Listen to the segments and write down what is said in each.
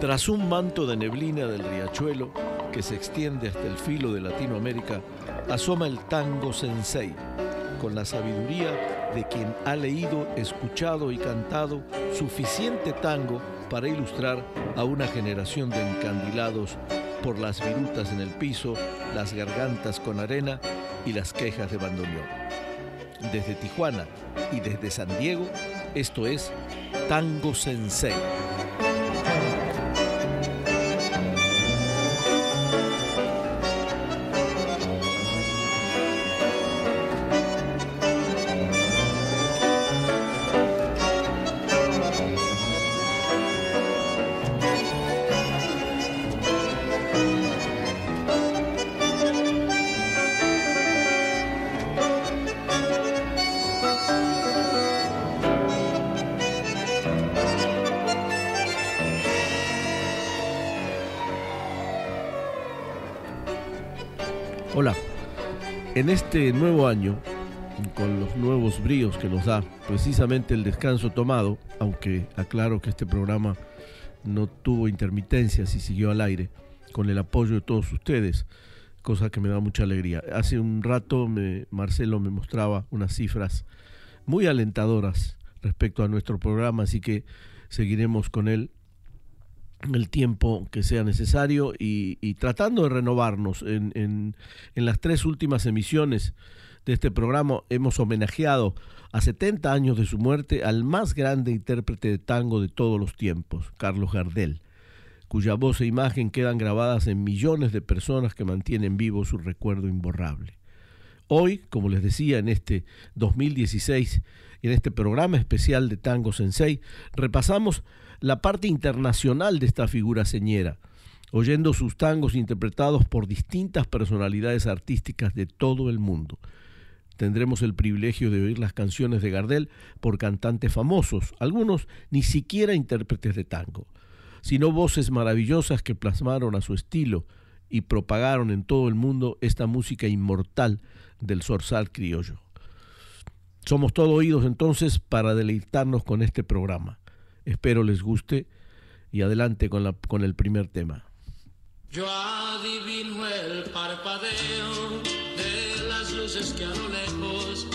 Tras un manto de neblina del riachuelo que se extiende hasta el filo de Latinoamérica, asoma el tango sensei, con la sabiduría de quien ha leído, escuchado y cantado suficiente tango para ilustrar a una generación de encandilados por las virutas en el piso, las gargantas con arena y las quejas de bandoneón. Desde Tijuana y desde San Diego, esto es Tango Sensei. En este nuevo año, con los nuevos bríos que nos da precisamente el descanso tomado, aunque aclaro que este programa no tuvo intermitencias y siguió al aire, con el apoyo de todos ustedes, cosa que me da mucha alegría. Hace un rato Marcelo me mostraba unas cifras muy alentadoras respecto a nuestro programa, así que seguiremos con él el tiempo que sea necesario y, tratando de renovarnos. En, en, las tres últimas emisiones de este programa hemos homenajeado a 70 años de su muerte al más grande intérprete de tango de todos los tiempos, Carlos Gardel, cuya voz e imagen quedan grabadas en millones de personas que mantienen vivo su recuerdo imborrable. Hoy, como les decía, en este 2016, en este programa especial de Tango Sensei, repasamos la parte internacional de esta figura señera, oyendo sus tangos interpretados por distintas personalidades artísticas de todo el mundo. Tendremos el privilegio de oír las canciones de Gardel por cantantes famosos, algunos ni siquiera intérpretes de tango, sino voces maravillosas que plasmaron a su estilo y propagaron en todo el mundo esta música inmortal del zorzal criollo. Somos todo oídos entonces para deleitarnos con este programa. Espero les guste y adelante con, la, con el primer tema. Yo adivino el parpadeo de las luces que a lo lejos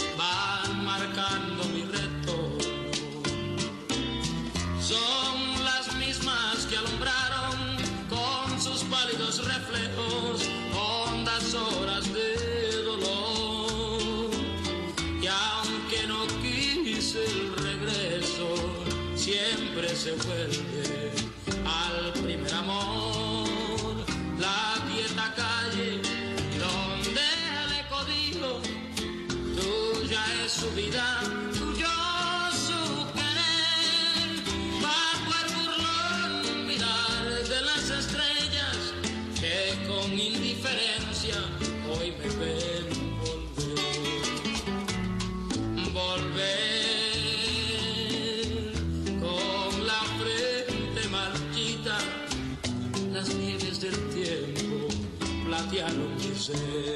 platearon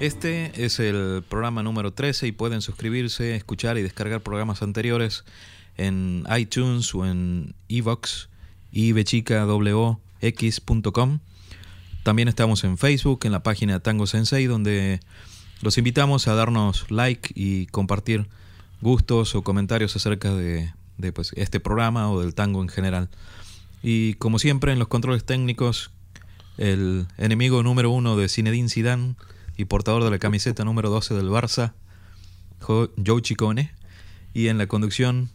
Este es el programa número 13 y pueden suscribirse, escuchar y descargar programas anteriores en iTunes o en evox, ibchicawox.com. También estamos en Facebook, en la página Tango Sensei, donde los invitamos a darnos like y compartir gustos o comentarios acerca de, de, pues, este programa o del tango en general. Y como siempre en los controles técnicos, el enemigo número uno de Zinedine Zidane y portador de la camiseta número 12 del Barça, Joe Chicone, y en la conducción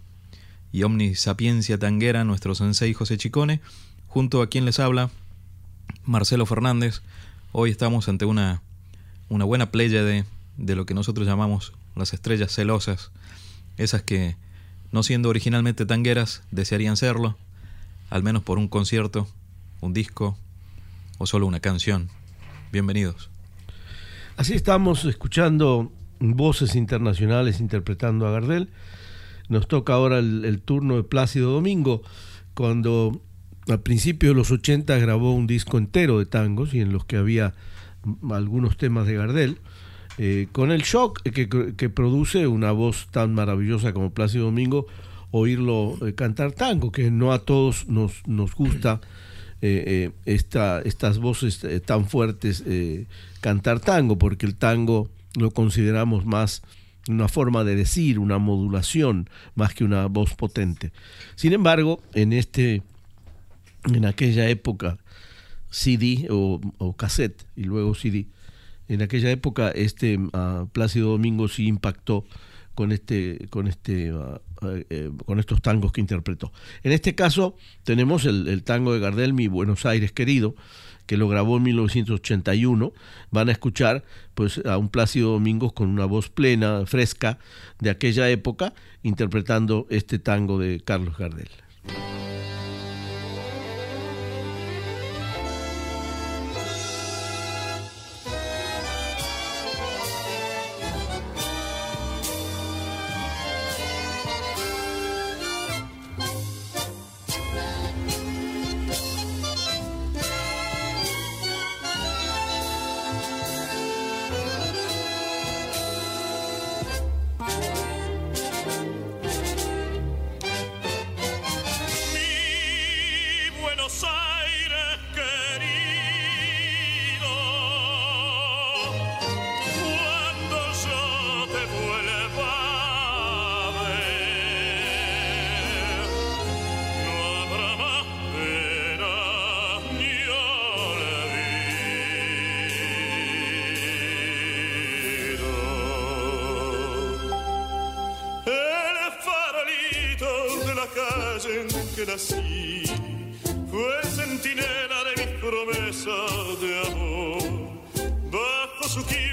y omnisapiencia tanguera nuestro sensei José Chicone, junto a quien les habla, Marcelo Fernández. Hoy estamos ante una, una buena playa de, de lo que nosotros llamamos las estrellas celosas, esas que, no siendo originalmente tangueras, desearían serlo, al menos por un concierto, un disco o solo una canción. Bienvenidos. Así estamos escuchando voces internacionales interpretando a Gardel. Nos toca ahora el, turno de Plácido Domingo, cuando al principio de los 80 grabó un disco entero de tangos y en los que había algunos temas de Gardel, eh, con el shock que, que, produce una voz tan maravillosa como Plácido Domingo, oírlo eh, cantar tango, que no a todos nos, nos gusta. Eh, eh, esta, estas voces tan fuertes cantar tango, porque el tango lo consideramos más una forma de decir, una modulación, más que una voz potente. Sin embargo, en este, en aquella época, CD o, o cassette y luego CD, en aquella época este uh, Plácido Domingo sí impactó con este con este uh, eh, con estos tangos que interpretó. En este caso tenemos el, el, tango de Gardel, Mi Buenos Aires querido, que lo grabó en 1981. Van a escuchar pues a un Plácido Domingos con una voz plena, fresca de aquella época, interpretando este tango de Carlos Gardel. de amor bajo su quiebra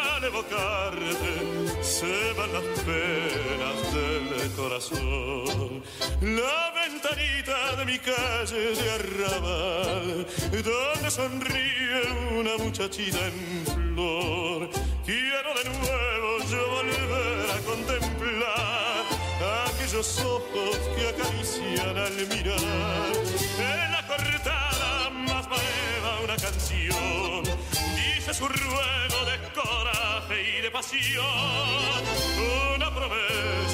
al se van las penas del corazón. La ventanita de mi calle de arrabal, donde sonríe una muchachita en flor. Quiero de nuevo yo volver a contemplar aquellos ojos que acarician al mirar. En la cortada más nueva una canción dice su ruego de coraje y de pasión. Una promesa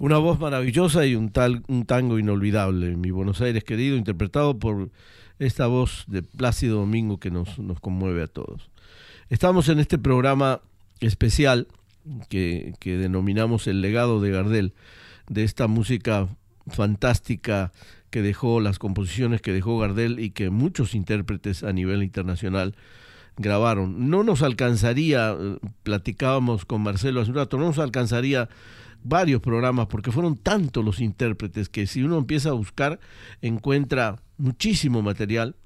Una voz maravillosa y un, tal, un tango inolvidable, mi Buenos Aires querido, interpretado por esta voz de Plácido Domingo que nos, nos conmueve a todos. Estamos en este programa especial que, que denominamos El legado de Gardel, de esta música fantástica que dejó, las composiciones que dejó Gardel y que muchos intérpretes a nivel internacional grabaron. No nos alcanzaría, eh, platicábamos con Marcelo hace un rato, no nos alcanzaría varios programas porque fueron tantos los intérpretes que si uno empieza a buscar encuentra muchísimo material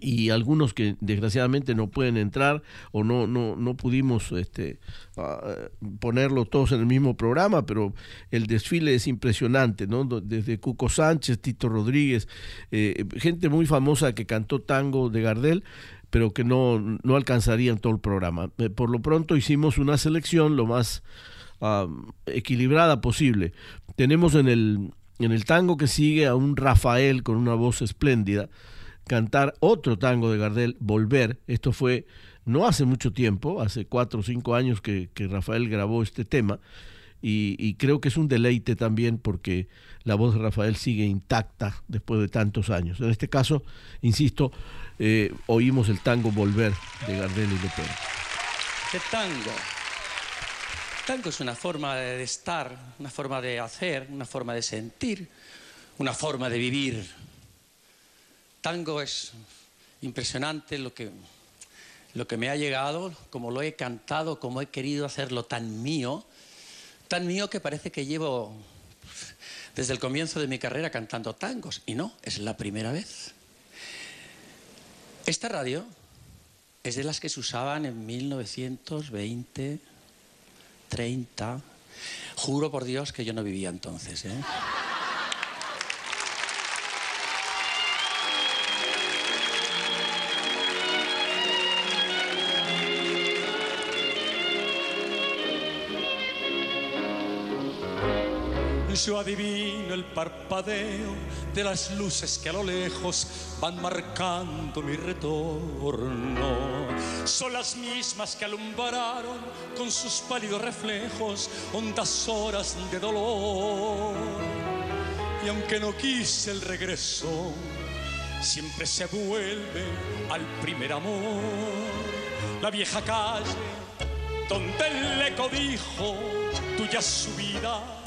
y algunos que desgraciadamente no pueden entrar o no no no pudimos este uh, ponerlo todos en el mismo programa pero el desfile es impresionante no desde Cuco Sánchez Tito Rodríguez eh, gente muy famosa que cantó tango de Gardel pero que no no alcanzarían todo el programa. Eh, por lo pronto hicimos una selección lo más uh, equilibrada posible tenemos en el en el tango que sigue a un Rafael con una voz espléndida cantar otro tango de Gardel, Volver. Esto fue no hace mucho tiempo, hace cuatro o cinco años que, que Rafael grabó este tema. Y, creo que es un deleite también porque la voz de Rafael sigue intacta después de tantos años. En este caso, insisto, eh, oímos el tango Volver de Gardel y Lepera. ¿Qué tango? Tango es una forma de estar, una forma de hacer, una forma de sentir, una forma de vivir tango es impresionante lo que, lo que me ha llegado, como lo he cantado, como he querido hacerlo tan mío, tan mío que parece que llevo desde el comienzo de mi carrera cantando tangos. Y no, es la primera vez. Esta radio es de las que se usaban en 1920, 30. Juro por Dios que yo no vivía entonces. ¿eh? Yo adivino el parpadeo de las luces que a lo lejos van marcando mi retorno. Son las mismas que alumbraron con sus pálidos reflejos hondas horas de dolor. Y aunque no quise el regreso, siempre se vuelve al primer amor. La vieja calle donde el eco dijo, tuya su vida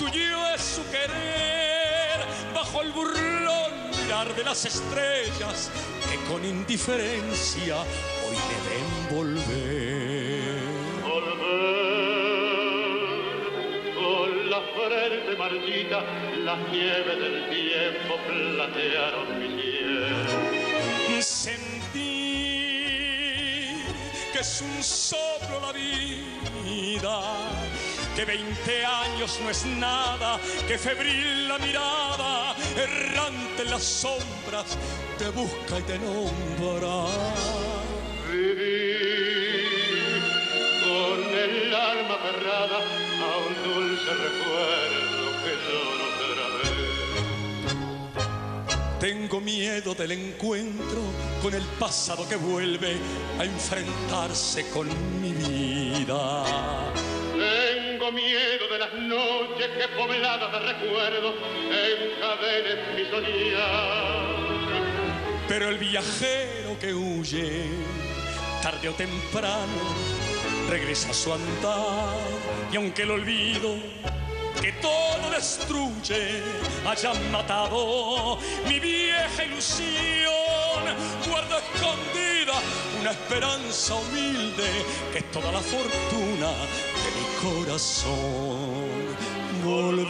tuyo es su querer, bajo el burlón mirar de las estrellas que con indiferencia hoy le ven volver. Volver con la frente marchita, las nieves del tiempo platearon mi piel. Sentir que es un soplo la vida que 20 años no es nada, que febril la mirada, errante en las sombras, te busca y te nombra. Vivir con el alma aferrada a un dulce recuerdo que otra vez. Tengo miedo del encuentro con el pasado que vuelve a enfrentarse con mi vida. Miedo de las noches que pobladas de recuerdos encadenen mi soñar. Pero el viajero que huye, tarde o temprano, regresa a su andar. Y aunque el olvido que todo destruye haya matado mi vieja ilusión, guardo escondida una esperanza humilde que es toda la fortuna corazón. Volver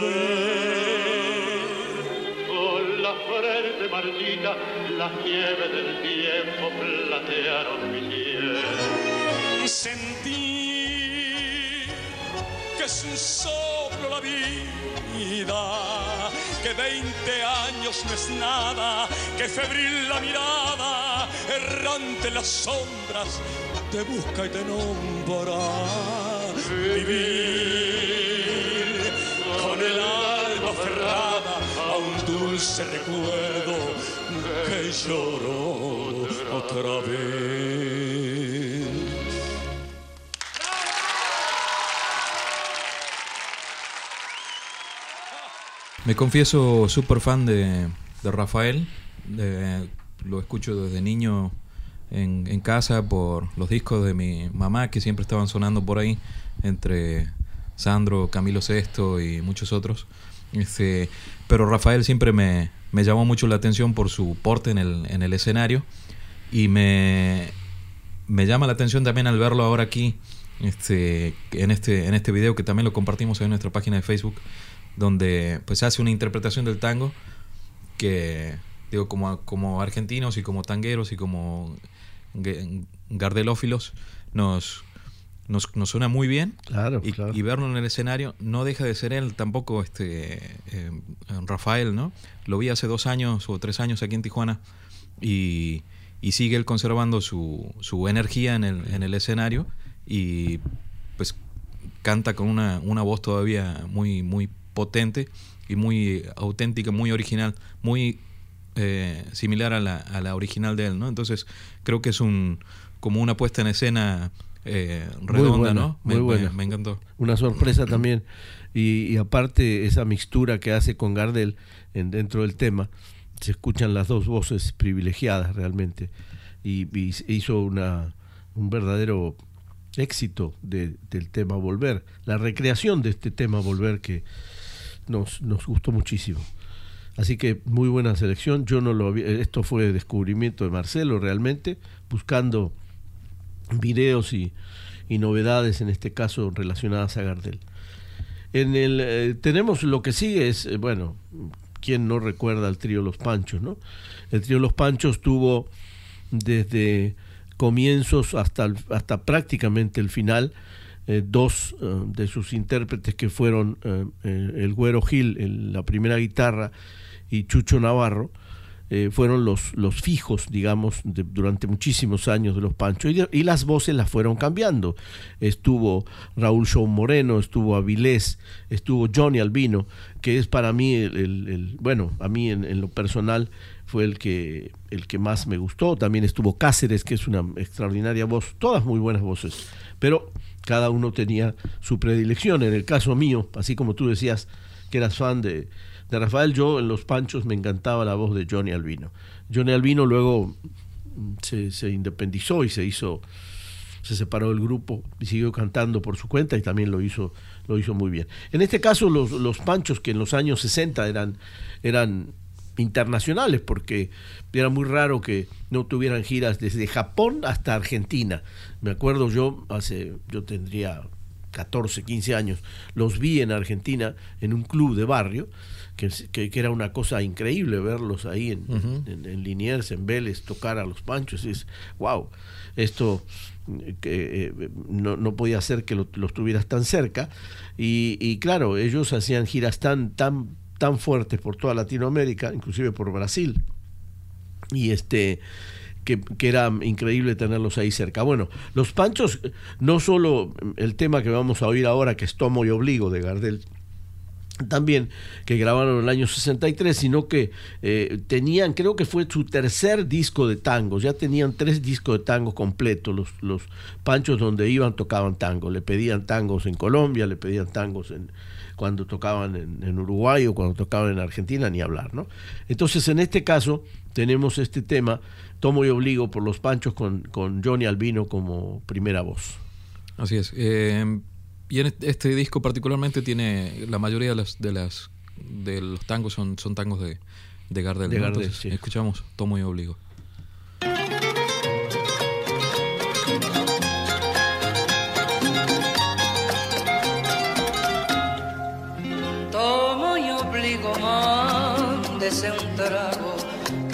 Con la frente marchita, las nieves del tiempo platearon mi piel. y sentir que es un soplo la vida, que 20 años no es nada, que febril la mirada, errante las sombras, te busca y te nombra. Vivir con el alma aferrada a un dulce recuerdo que lloro otra vez. Me confieso súper fan de, de Rafael. de- lo escucho desde niño en, en casa por los discos de mi mamá que siempre estaban sonando por ahí, entre Sandro, Camilo Sesto y muchos otros. Este, pero Rafael siempre me, me llamó mucho la atención por su porte en el, en el escenario y me, me llama la atención también al verlo ahora aquí este, en, este, en este video que también lo compartimos en nuestra página de Facebook donde pues hace una interpretación del tango que digo como, como argentinos y como tangueros y como gardelófilos nos, nos, nos suena muy bien. Claro, y, claro. y verlo en el escenario no deja de ser él tampoco este eh, Rafael no lo vi hace dos años o tres años aquí en Tijuana y, y sigue él conservando su, su energía en el, en el escenario y pues canta con una, una voz todavía muy muy potente y muy auténtica muy original muy eh, similar a la, a la original de él no entonces creo que es un como una puesta en escena eh, Muy redonda buena, no muy buena. me- me encantó Una sorpresa también. Y, y aparte esa mixtura que hace con Gardel en, dentro del tema, se escuchan las dos voces privilegiadas realmente. Y, hizo una, un verdadero éxito de- del tema Volver. La recreación de este tema Volver que nos, nos gustó muchísimo. Así que muy buena selección. Yo no lo había, esto fue descubrimiento de Marcelo realmente, buscando videos y, y novedades en este caso relacionadas a Gardel. En el eh, tenemos lo que sigue es eh, bueno, quién no recuerda al trío Los Panchos, ¿no? El trío Los Panchos tuvo desde comienzos hasta hasta prácticamente el final eh, dos de sus intérpretes que fueron el Güero Gil la primera guitarra y Chucho Navarro eh, fueron los, los fijos, digamos, de- durante muchísimos años de los Panchos. Y, y las voces las fueron cambiando. Estuvo Raúl Show Moreno, estuvo Avilés, estuvo Johnny Albino, que es para mí, el- bueno, a mí en, en lo personal fue el que, el que más me gustó. También estuvo Cáceres, que es una extraordinaria voz, todas muy buenas voces. Pero cada uno tenía su predilección. En el caso mío, así como tú decías que eras fan de, de Rafael, yo en Los Panchos me encantaba la voz de Johnny Albino. Johnny Albino luego mm, se, independizó y se hizo, se separó del grupo y siguió cantando por su cuenta y también lo hizo, lo hizo muy bien. En este caso, los, los Panchos, que en los años 60 eran, eran internacionales, porque era muy raro que no tuvieran giras desde Japón hasta Argentina. Me acuerdo yo, hace, yo tendría 14, 15 años, los vi en Argentina en un club de barrio, que, que- que era una cosa increíble verlos ahí en, en, en Liniers, en Vélez, tocar a los panchos. Y es, wow, esto que eh, no, no podía ser que lo- los tuvieras tan cerca. Y, y claro, ellos hacían giras tan, tan, tan fuertes por toda Latinoamérica, inclusive por Brasil y este que, que era increíble tenerlos ahí cerca. Bueno, los Panchos, no solo el tema que vamos a oír ahora, que es Tomo y Obligo de Gardel, también que grabaron en el año 63, sino que eh, tenían, creo que fue su tercer disco de tangos, ya tenían tres discos de tango completos, los, los Panchos donde iban tocaban tango, le pedían tangos en Colombia, le pedían tangos en, cuando tocaban en, en Uruguay o cuando tocaban en Argentina, ni hablar, ¿no? Entonces, en este caso, tenemos este tema, Tomo y Obligo por los Panchos con, con Johnny Albino como primera voz. Así es. Eh, y en este, disco particularmente tiene la mayoría de las de las de los tangos son, son tangos de, de Gardel. De ¿no? Gardel, Entonces, sí. escuchamos Tomo y Obligo. Tomo y obligo, mándese un trago,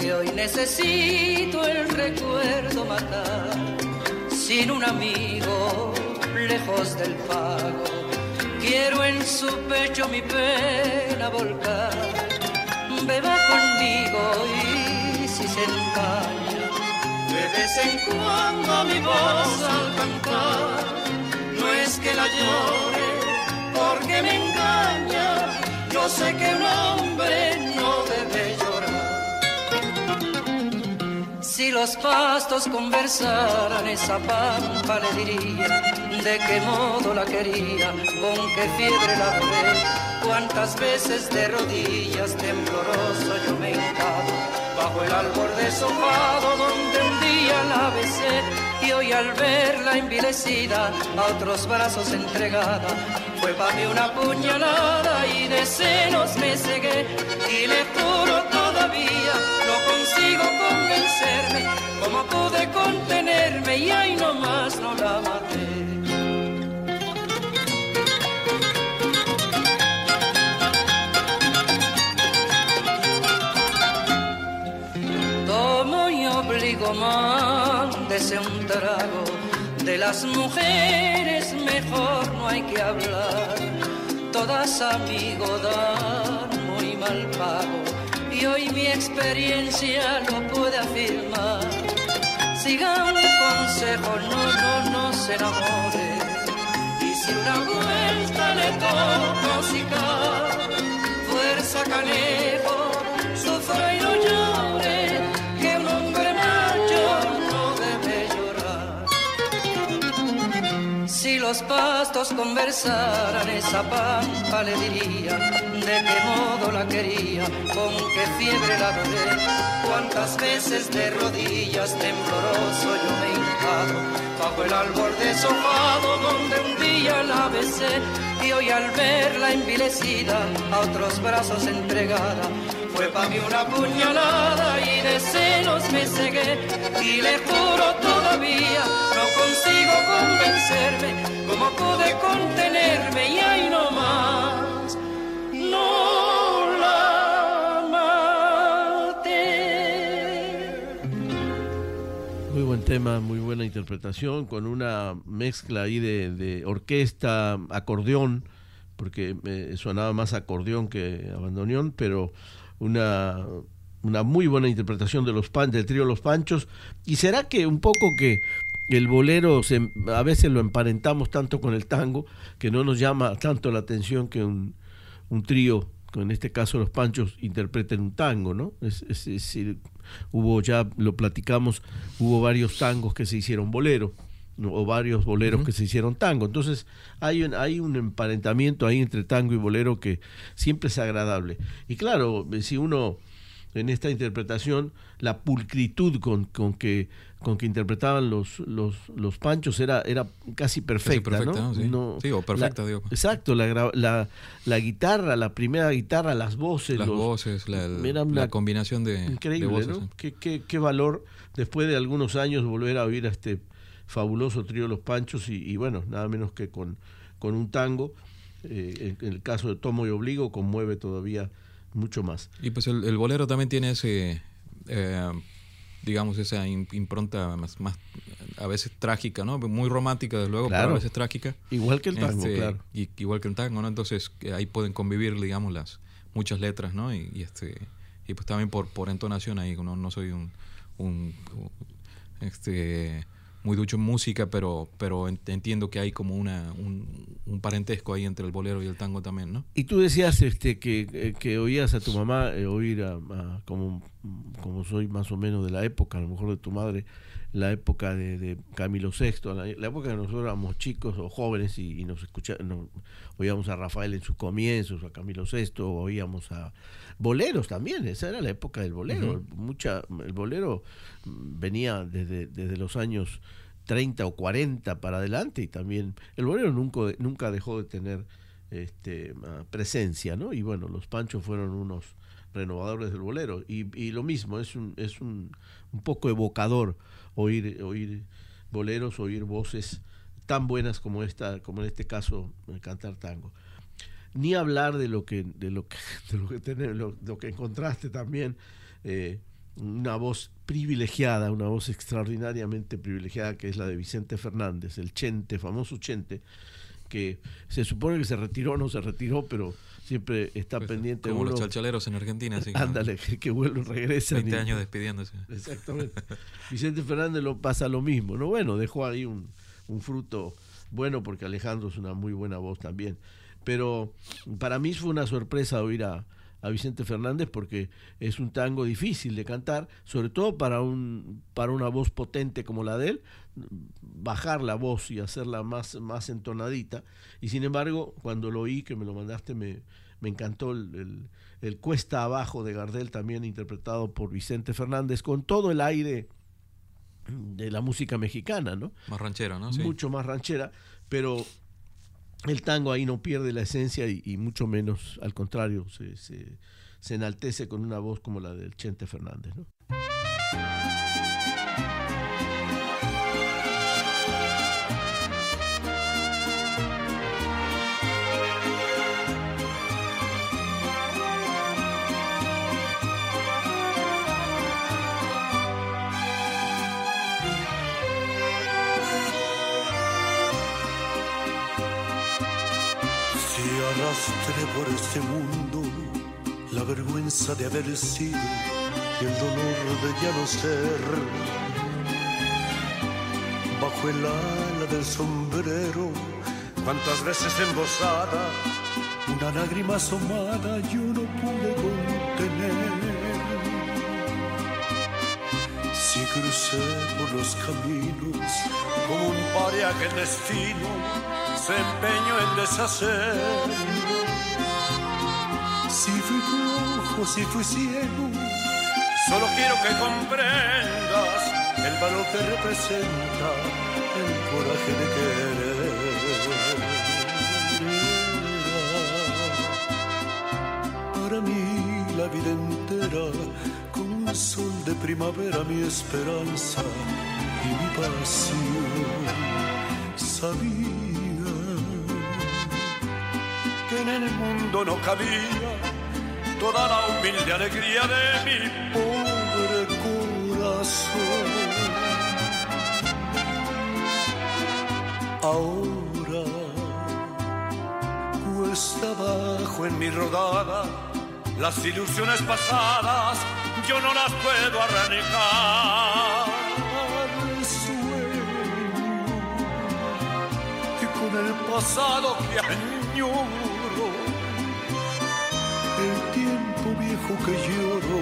que hoy necesito el recuerdo matar. Sin un amigo, lejos del pago, quiero en su pecho mi pena volcar. Beba conmigo y si se empaña, de vez en cuando mi voz al cantar, no es que la llore porque me engaña. Yo sé que un hombre no debe llorar. Si los pastos conversaran, esa pampa le diría de qué modo la quería, con qué fiebre la ve, Cuántas veces de rodillas tembloroso yo me he hincado bajo el árbol deshojado donde un día la besé y hoy al verla envilecida a otros brazos entregada fue para mí una puñalada y de celos me cegué y le juro todavía no consigo convencerme cómo pude contenerme y ahí nomás no la maté. Obligo, mándese un trago. De las mujeres mejor no hay que hablar. Todas amigo dan muy mal pago. Y hoy mi experiencia lo puede afirmar. Sigan mi consejo, no, no, no se enamore. Y si una vuelta le toca fuerza canejo, pastos conversaran, esa pampa le diría de qué modo la quería, con qué fiebre la adoré. Cuántas veces de rodillas tembloroso yo me he hincado bajo el árbol deshojado donde un día la besé y hoy al verla envilecida a otros brazos entregada fue para mí una puñalada y de celos me cegué y le juro todavía no consigo convencerme cómo pude contenerme y ahí no más no la maté Muy buen tema, muy buena interpretación, con una mezcla ahí de, orquesta, acordeón, porque eh, sonaba más acordeón que abandoneón, pero una, una muy buena interpretación de los pan, del trío Los Panchos. ¿Y será que un poco que el bolero se- a veces lo emparentamos tanto con el tango que no nos llama tanto la atención que un, un trío, en este caso los Panchos, interpreten un tango, ¿no? Es, es- hubo ya, lo platicamos, hubo varios tangos que se hicieron bolero, o varios boleros que se hicieron tango. Entonces hay un, hay un emparentamiento ahí entre tango y bolero que siempre es agradable. Y claro, si uno en esta interpretación, la pulcritud con, con que con que interpretaban los, los, los panchos era, era casi perfecta, perfecta, ¿no? ¿no? Sí. No- Sí, o perfecta, la- digo. Exacto, la, la, la guitarra, la primera guitarra, las voces. Las los- voces, la, era una- combinación de, Increíble, de voces. ¿no? Qué, qué- qué valor después de algunos años volver a oír a este fabuloso trío Los Panchos y, y bueno, nada menos que con, con un tango. eh, en, en el caso de Tomo y Obligo conmueve todavía mucho más. Y pues el, el bolero también tiene ese, eh, digamos, esa im- impronta más, más a veces trágica, ¿no? Muy romántica, desde luego, pero a veces trágica. Igual que el tango, Este, claro. y- igual que el tango, ¿no? Entonces ahí pueden convivir, digamos, las muchas letras, ¿no? Y, y este y pues también por, por entonación ahí, no, no soy un, un- este muy ducho en música, pero pero en- entiendo que hay como una un, parentesco ahí entre el bolero y el tango también, ¿no? Y tú decías este que, eh, que oías a tu mamá eh, oír a, a- como, como soy más o menos de la época, a lo mejor de tu madre, la época de, Camilo VI, la, época que nosotros éramos chicos o jóvenes y, y nos escuchábamos, oíamos a Rafael en sus comienzos, a Camilo VI, oíamos a boleros también, esa era la época del bolero. Mucha, el bolero venía desde, desde los años 30 o 40 para adelante y también el bolero nunca, nunca dejó de tener este, ah, presencia, ¿no? Y bueno, los Panchos fueron unos renovadores del bolero y, y lo mismo, es un, es un, un poco evocador oír, oír boleros, oír voces tan buenas como esta, como en este caso cantar tango. Ni hablar de lo que, de lo que, de lo que, tenés- lo- lo que encontraste también, eh, una voz privilegiada, una voz extraordinariamente privilegiada que es la de Vicente Fernández, el Chente, famoso Chente, que se supone que se retiró, no se retiró, pero siempre está Pues, pendiente como uno. los chalchaleros en Argentina, así que, Ándale, que, que vuelven, regresan. 20 y- años despidiéndose. Exactamente. Vicente Fernández lo pasa lo mismo, ¿no? Bueno, dejó ahí un, un fruto bueno porque Alejandro es una muy buena voz también. Pero para mí fue una sorpresa oír a, a Vicente Fernández porque es un tango difícil de cantar, sobre todo para un para una voz potente como la de él, bajar la voz y hacerla más, más entonadita. Y sin embargo, cuando lo oí, que me lo mandaste, me, Me encantó el, el- el Cuesta Abajo de Gardel, también interpretado por Vicente Fernández, con todo el aire de la música mexicana, ¿no? Más ranchero, ¿no? Sí. mucho más ranchera, pero el tango ahí no pierde la esencia y, mucho menos, al contrario, se, se- se enaltece con una voz como la del Chente Fernández. ¿no? Por este mundo la vergüenza de haber sido y el dolor de ya no ser. Bajo el ala del sombrero, cuántas veces embosada, una lágrima asomada yo no pude contener. Si crucé por los caminos como un paria que destino se empeñó en deshacer. Si fui flojo, si fui ciego, solo quiero que comprendas el valor que representa el coraje de querer. Para mí la vida entera, como un sol de primavera, mi esperanza y mi pasión. Sabía que en el mundo no cabía toda la humilde alegría de mi pobre corazón. Ahora cuesta abajo en mi rodada las ilusiones pasadas yo no las puedo arrancar. Sueño que con el pasado que añoro, viejo que lloro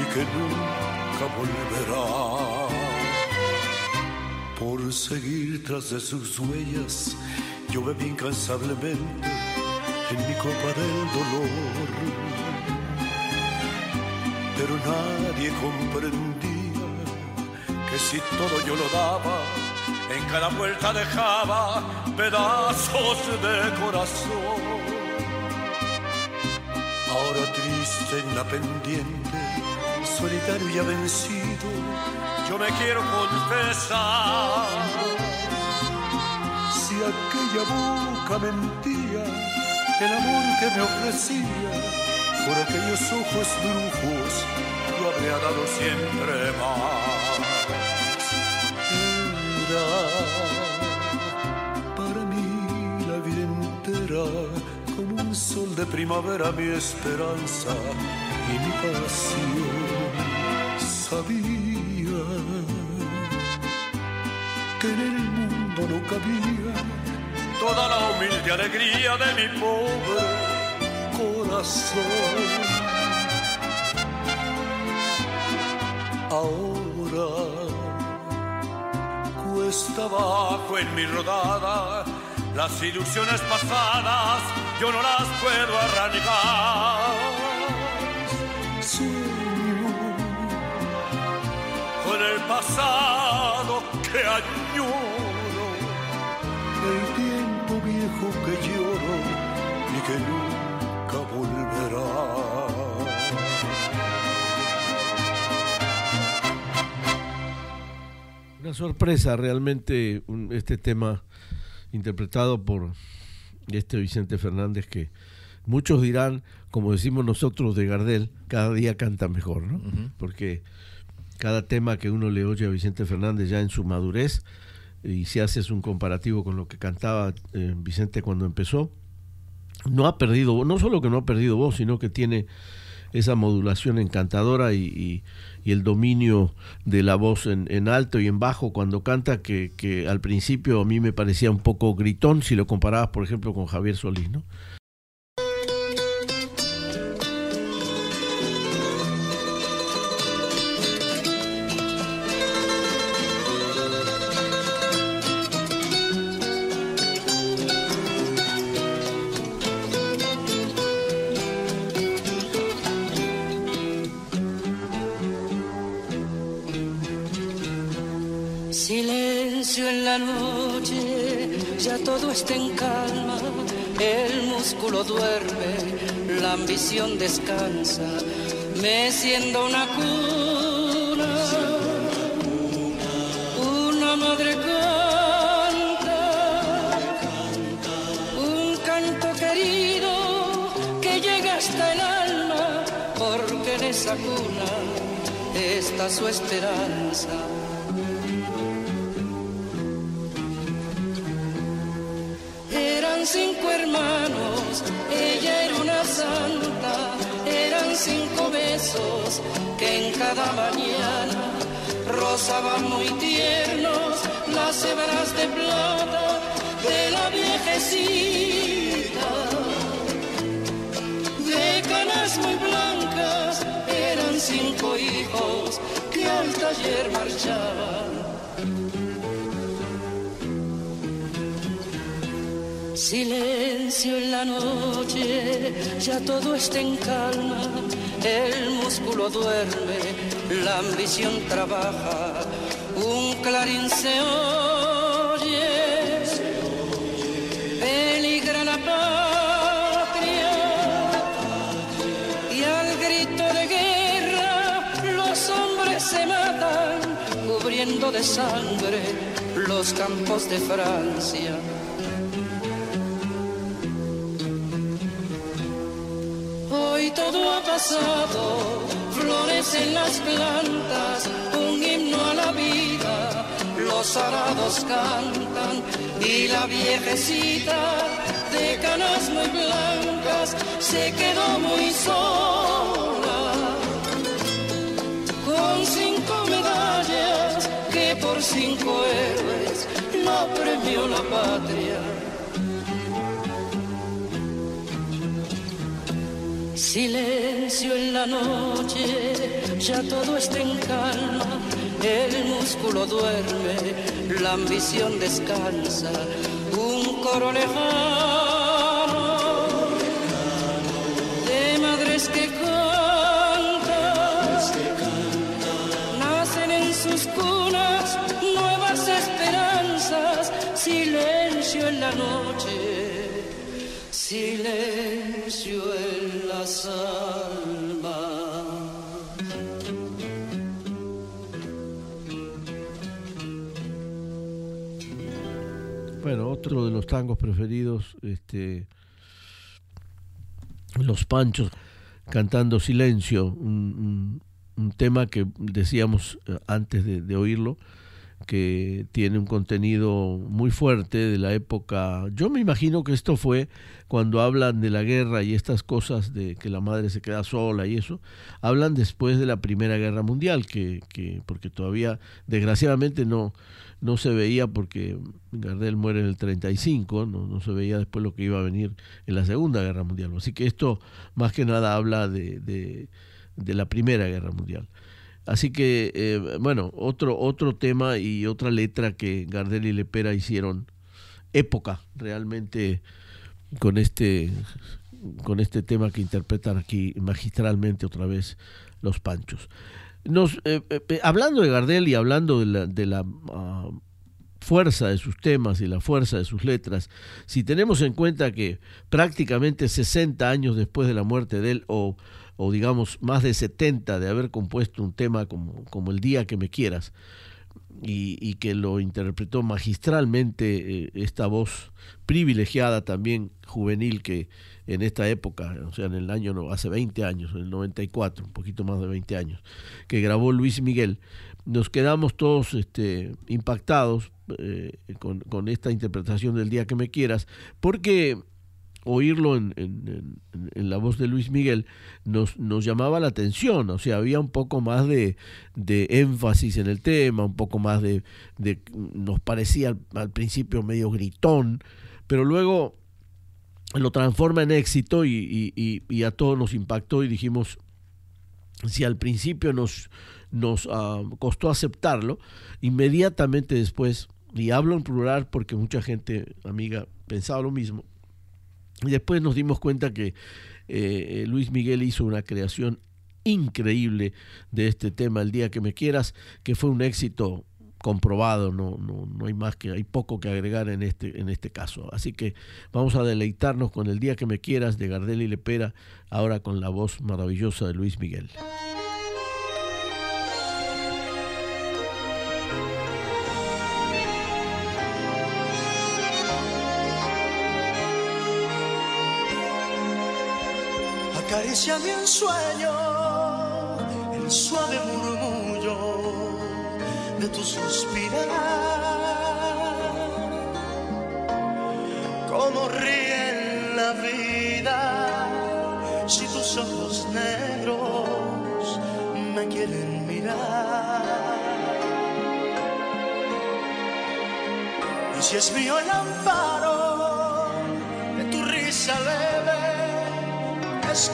y que nunca volverá. Por seguir tras de sus huellas, yo bebí incansablemente en mi copa del dolor. Pero nadie comprendía que si todo yo lo daba, en cada vuelta dejaba pedazos de corazón. Ahora triste en la pendiente, solitario y vencido, yo me quiero confesar. Si aquella boca mentía, el amor que me ofrecía, por aquellos ojos brujos, yo habría dado siempre más. Era para mí la vida entera sol de primavera mi esperanza y mi pasión. Sabía que en el mundo no cabía toda la humilde alegría de mi pobre corazón. Ahora cuesta abajo en mi rodada, las ilusiones pasadas yo no las puedo arrancar. Sueño con el pasado que añoro, el tiempo viejo que lloro y que nunca volverá. Una sorpresa realmente este tema interpretado por este Vicente Fernández que muchos dirán, como decimos nosotros de Gardel, cada día canta mejor, ¿no? Porque cada tema que uno le oye a Vicente Fernández ya en su madurez y si haces un comparativo con lo que cantaba eh, Vicente cuando empezó, no ha perdido, no solo que no ha perdido voz, sino que tiene esa modulación encantadora y, y- y el dominio de la voz en, en alto y en bajo cuando canta, que, que al principio a mí me parecía un poco gritón si lo comparabas, por ejemplo, con Javier Solís, ¿no? Está en calma, el músculo duerme, la ambición descansa, meciendo una cuna, una madre canta, un canto querido que llega hasta el alma, porque en esa cuna está su esperanza. Cinco hermanos, ella era una santa, eran cinco besos que en cada mañana rozaban muy tiernos las hebras de plata de la viejecita. De canas muy blancas eran cinco hijos que al taller marchaban. Silencio en la noche, ya todo está en calma, el músculo duerme, la ambición trabaja, un clarín se oye, peligra la patria, y al grito de guerra los hombres se matan, cubriendo de sangre los campos de Francia. Todo ha pasado, flores en las plantas, un himno a la vida, los arados cantan y la viejecita de canas muy blancas se quedó muy sola, con cinco medallas que por cinco héroes la premió la patria. Silencio en la noche, ya todo está en calma, el músculo duerme, la ambición descansa, un coro lejano de madres que cantan, nacen en sus cunas nuevas esperanzas, silencio en la noche, silencio en las almas. Bueno, otro de los tangos preferidos, este, Los Panchos, cantando Silencio, un, tema que decíamos eh, antes de oírlo, que tiene un contenido muy fuerte de la época. Yo me imagino que esto fue cuando hablan de la guerra y estas cosas de que la madre se queda sola y eso, hablan después de la Primera Guerra Mundial, que, que porque todavía desgraciadamente no, no se veía porque Gardel muere en el 35, no, no se veía después lo que iba a venir en la Segunda Guerra Mundial. Así que esto más que nada habla de, de, de la Primera Guerra Mundial. Así que, eh, bueno, otro, otro tema y otra letra que Gardel y Lepera hicieron época realmente con este, con este tema que interpretan aquí magistralmente otra vez los Panchos. Eh, eh, hablando de Gardel y hablando de la, de la ah, fuerza de sus temas y la fuerza de sus letras, si tenemos en cuenta que prácticamente 60 años después de la muerte de él, o, o digamos más de 70 de haber compuesto un tema como, como El día que me quieras, y, y que lo interpretó magistralmente eh, esta voz privilegiada también juvenil que en esta época, o sea, en el año, hace 20 años, en el 94, un poquito más de 20 años, que grabó Luis Miguel, nos quedamos todos este, impactados eh, con, con esta interpretación del día que me quieras, porque oírlo en, en, en, la voz de Luis Miguel nos, nos llamaba la atención, o sea, había un poco más de, de énfasis en el tema, un poco más de, de nos parecía al, al, principio medio gritón, pero luego lo transforma en éxito y, y, y, y a todos nos impactó y dijimos, si al principio nos, nos uh, costó aceptarlo, inmediatamente después, y hablo en plural porque mucha gente, amiga, pensaba lo mismo, y después nos dimos cuenta que eh, Luis Miguel hizo una creación increíble de este tema, El día que me quieras, que fue un éxito comprobado, no, no, no hay más que, hay poco que agregar en este, en este caso. Así que vamos a deleitarnos con el día que me quieras de Gardel y Lepera, ahora con la voz maravillosa de Luis Miguel. Acaricia mi ensueño, el suave murmullo de tu suspirar. Como ríe en la vida si tus ojos negros me quieren mirar. Y si es mío el amparo de tu risa leve, es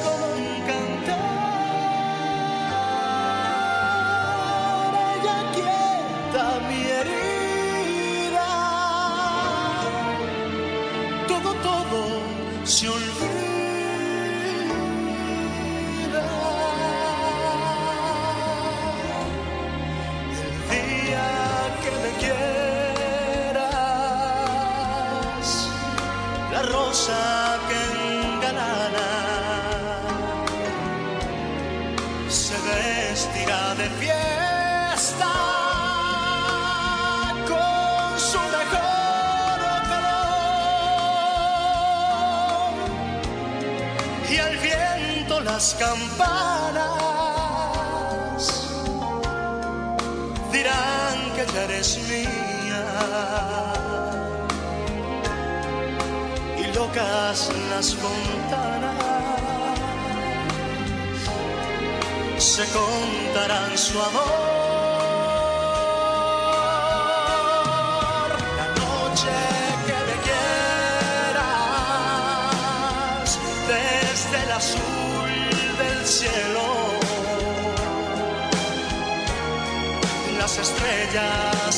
las campanas. Dirán que ya eres mía. Y locas las fontanas se contarán su amor. La noche que me quieras desde el azul cielo. Las estrellas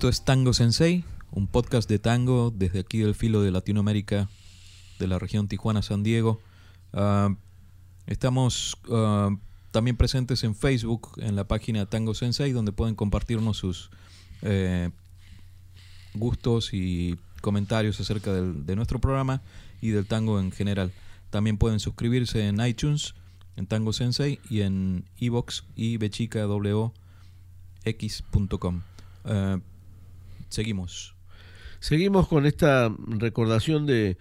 Esto es Tango Sensei, un podcast de tango desde aquí del filo de Latinoamérica, de la región Tijuana-San Diego. Ah, estamos ah, también presentes en Facebook, en la página Tango Sensei, donde pueden compartirnos sus eh, gustos y comentarios acerca de nuestro programa y del tango en general. También pueden suscribirse en iTunes, en Tango Sensei y en iVox y bechicawox.com. Eh, seguimos. Seguimos con esta recordación de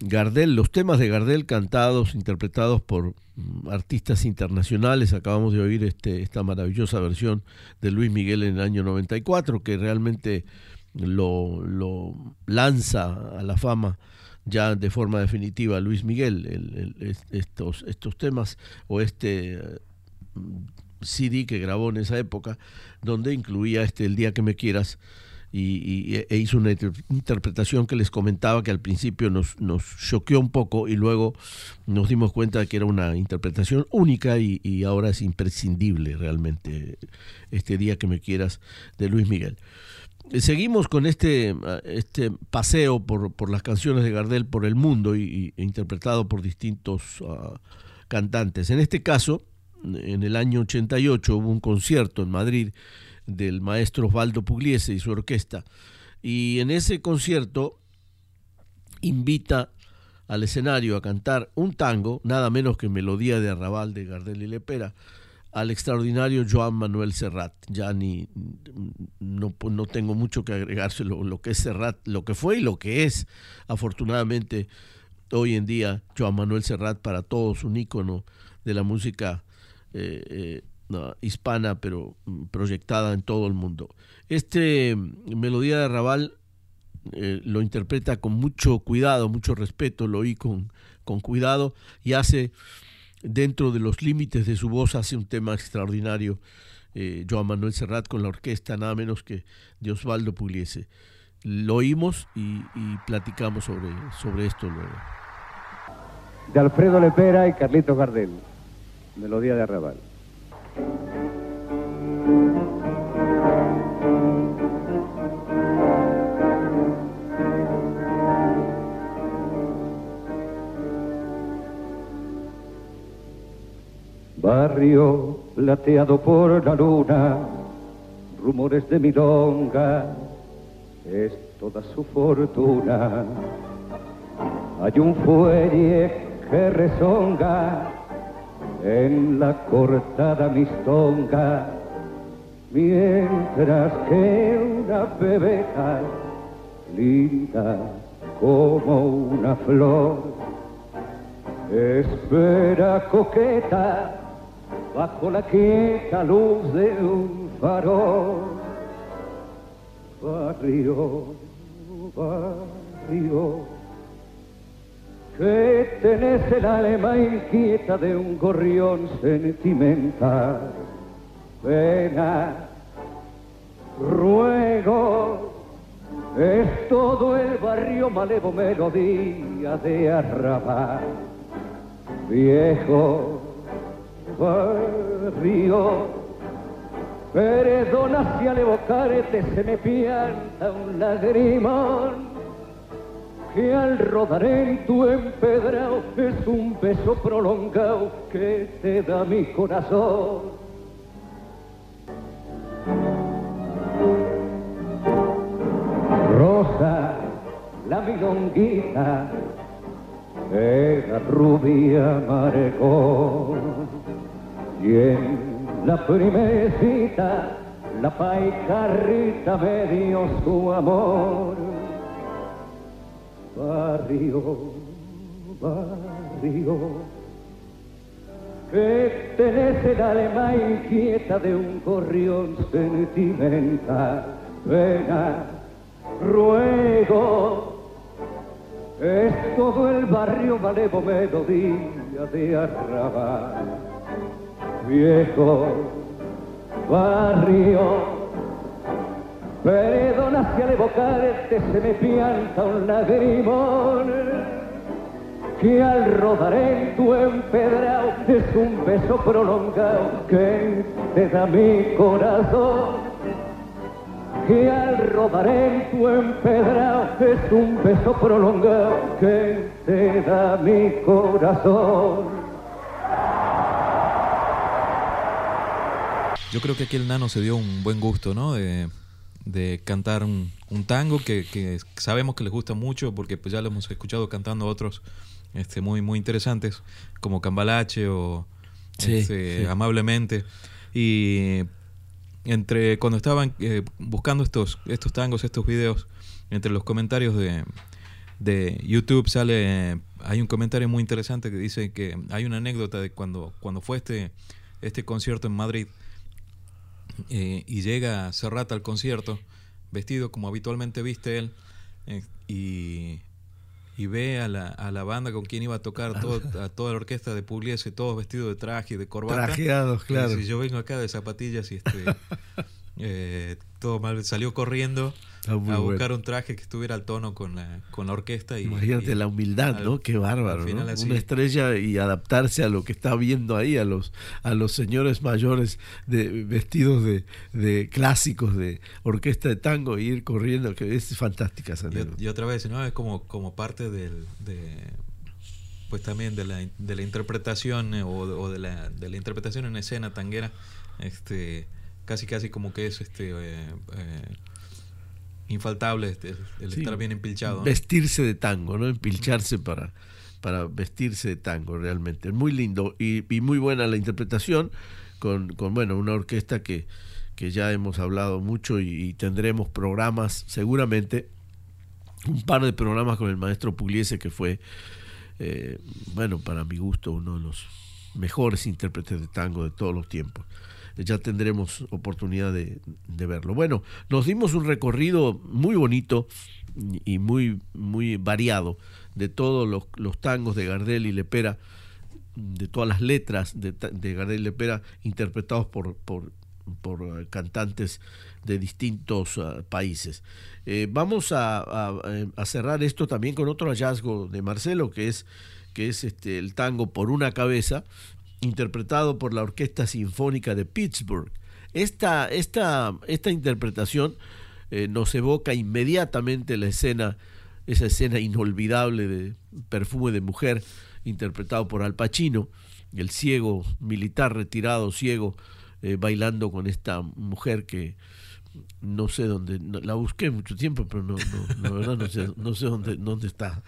Gardel, los temas de Gardel cantados, interpretados por mm, artistas internacionales. Acabamos de oír este, esta maravillosa versión de Luis Miguel en el año 94, que realmente lo, lanza a la fama ya de forma definitiva Luis Miguel. El- el- es- estos, estos temas o este CD que grabó en esa época, donde incluía este El día que me quieras y, e hizo una inter- interpretación que les comentaba que al principio nos, choqueó un poco y luego nos dimos cuenta de que era una interpretación única y, ahora es imprescindible realmente este día que me quieras de Luis Miguel. Seguimos con este, este paseo por, por las canciones de Gardel por el mundo y, y interpretado por distintos ah, cantantes. En este caso, en el año 88 hubo un concierto en Madrid del maestro Osvaldo Pugliese y su orquesta. Y en ese concierto invita al escenario a cantar un tango, nada menos que Melodía de Arrabal de Gardel y Lepera, al extraordinario Joan Manuel Serrat. Ya ni no, no tengo mucho que agregarse lo, lo que es Serrat, lo que fue y lo que es, afortunadamente, hoy en día, Joan Manuel Serrat para todos un ícono de la música eh, eh, hispana, pero mm, proyectada en todo el mundo. Este mm, Melodía de Arrabal eh, lo interpreta con mucho cuidado, mucho respeto, lo oí con, con cuidado y hace, dentro de los límites de su voz, hace un tema extraordinario. Joan Manuel Serrat con la orquesta, nada menos que de Osvaldo Pugliese. Lo oímos y, y platicamos sobre, sobre esto luego. de Alfredo Lepera y Carlitos Gardel. Melodía de Arrabal. Barrio plateado por la luna, rumores de milonga, es toda su fortuna. Hay un fuelle que rezonga en la cortada mistonga, mientras que una bebeja linda como una flor espera coqueta bajo la quieta luz de un farol. Que tenés el alma inquieta de un gorrión sentimental. Pena, ruego, es todo el barrio malevo melodía de arrabal. Viejo barrio, perdona si al evocarte se me pianta un lagrimón que al rodar en tu empedrado es un beso prolongado que te da mi corazón. Rosa, la milonguita, era rubia marecón y en la primecita la paicarrita me dio su amor. Barrio, barrio, que tenés el alma inquieta de un gorrión sentimental. Venga, ruego, es todo el barrio malevo melodía de arrabal. Viejo barrio, perdona si al evocarte se me pianta un lagrimón que al rodar en tu empedrado es un beso prolongado que te da mi corazón que al rodar en tu empedrado es un beso prolongado que te da mi corazón. Yo creo que aquí el nano se dio un buen gusto, ¿no? De cantar un, un tango que, que sabemos que les gusta mucho porque pues ya lo hemos escuchado cantando otros este, muy, muy interesantes, como Cambalache o Sí, este, sí. Amablemente. Y entre cuando estaban eh, buscando estos, estos tangos, estos videos, entre los comentarios de, de YouTube sale, hay un comentario muy interesante que dice que hay una anécdota de cuando, cuando fue este, este concierto en Madrid eh, y llega Serrat al concierto, vestido como habitualmente viste él, eh, y, y ve a la, a la banda con quien iba a tocar, todo, a toda la orquesta de Pugliese, todos vestidos de traje y de corbata. Trajeados, Y claro. dice, yo vengo acá de zapatillas y este eh, todo mal, salió corriendo A bueno. buscar un traje que estuviera al tono con la, con la orquesta. Y, Imagínate y la humildad, al- ¿no? Qué bárbaro. Una estrella y adaptarse a lo que está viendo ahí, a los, a los señores mayores de, vestidos de, de clásicos de orquesta de tango e ir corriendo, que es fantástica esa Y, y otra vez, ¿no? Es como, como parte del, de, pues también de la, de la interpretación eh, o, o de, la, de la interpretación en escena tanguera, este, casi casi como que es este eh, eh, infaltable este, el Sí. estar bien empilchado. ¿no? Vestirse de tango, ¿no? Empilcharse para, para vestirse de tango, realmente. Muy lindo y, y muy buena la interpretación con, con bueno, una orquesta que, que ya hemos hablado mucho y, y tendremos programas, seguramente, un par de programas con el maestro Pugliese, que fue, eh, bueno, para mi gusto, uno de los mejores intérpretes de tango de todos los tiempos. Ya tendremos oportunidad de, verlo. Bueno, nos dimos un recorrido muy bonito y muy, muy variado de todos los, tangos de Gardel y Lepera, de todas las letras de, Gardel y Lepera interpretados por, por, por eh, cantantes de distintos ah, países. Eh, vamos a, a- a cerrar esto también con otro hallazgo de Marcelo, que es, que es este, el tango por una cabeza, interpretado por la Orquesta Sinfónica de Pittsburgh. Esta, esta, esta interpretación eh, nos evoca inmediatamente la escena, esa escena inolvidable de Perfume de Mujer, interpretado por Al Pacino, el ciego militar retirado, ciego, eh, bailando con esta mujer que no sé dónde, la busqué mucho tiempo, pero no, no, la verdad no sé, no sé dónde, dónde está.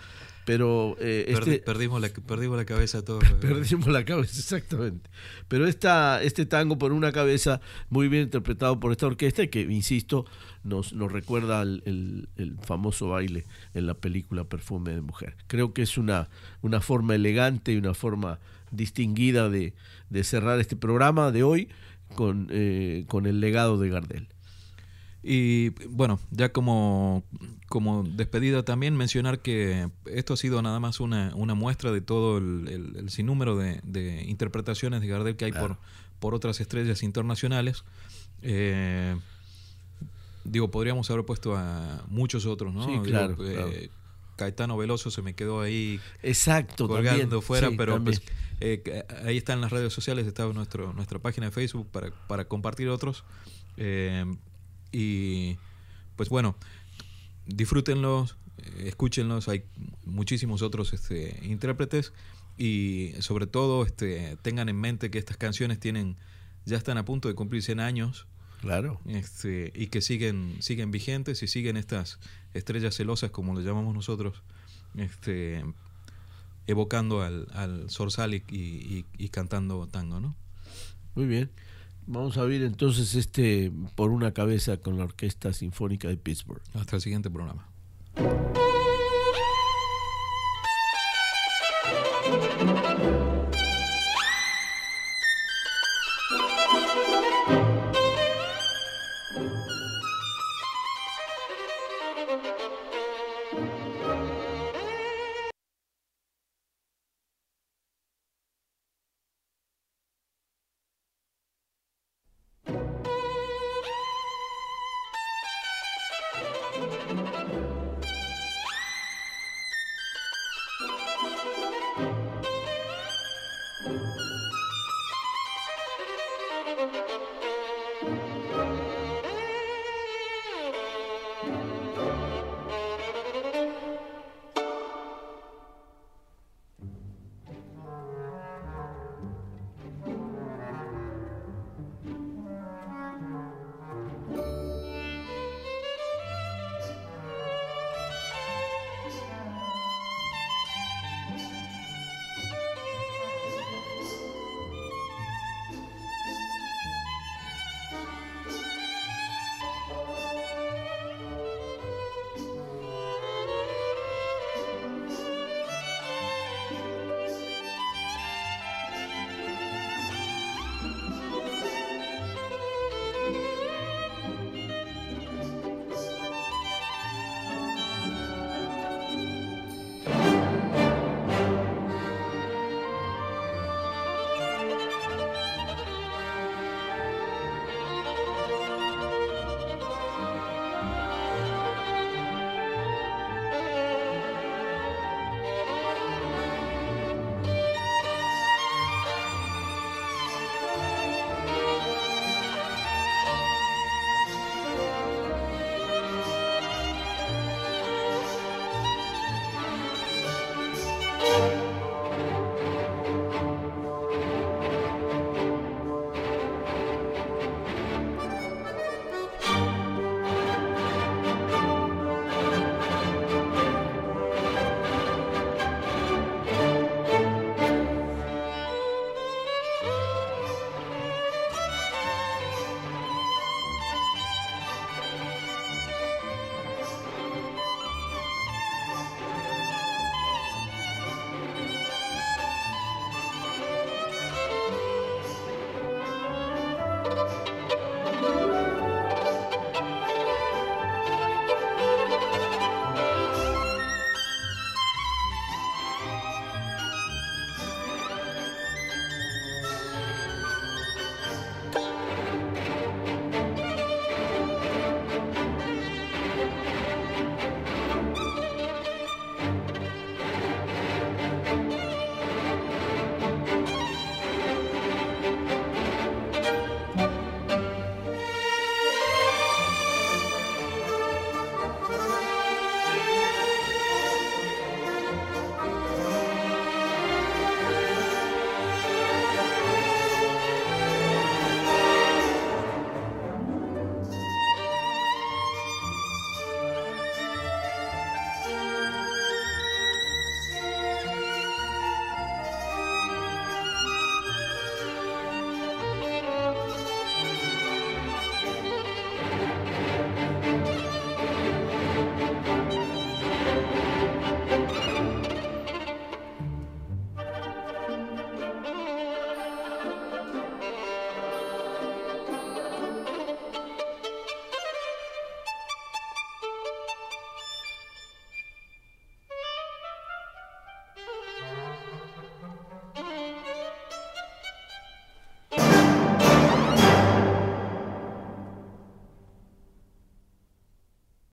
Pero eh, este, perdimos, la, perdimos la cabeza todos. Perdimos la cabeza, exactamente. Pero esta, este tango por una cabeza, muy bien interpretado por esta orquesta, y que, insisto, nos, nos recuerda al el, el famoso baile en la película Perfume de Mujer. Creo que es una, una forma elegante y una forma distinguida de, de cerrar este programa de hoy con, eh, con el legado de Gardel. Y bueno, ya como, como despedida también mencionar que esto ha sido nada más una, una muestra de todo el, el- el sinnúmero de, de interpretaciones de Gardel que hay por, por otras estrellas internacionales. Eh, digo, podríamos haber puesto a muchos otros, ¿no? Sí, Digo, claro, eh, claro. Caetano Veloso se me quedó ahí Exacto, colgando también, fuera, sí, pero pues, eh, que- ahí están las redes sociales, está nuestro, nuestra página de Facebook para, para compartir otros. Eh, y pues bueno, disfrútenlos, eh, escúchenlos, hay muchísimos otros este, intérpretes y sobre todo este, tengan en mente que estas canciones tienen ya están a punto de cumplir 100 años Claro. este, y que siguen, siguen vigentes y siguen estas estrellas celosas, como le llamamos nosotros, este, evocando al, al y- y cantando tango, ¿no? Muy bien. Vamos a ver entonces este por una cabeza con la Orquesta Sinfónica de Pittsburgh. Hasta el siguiente programa.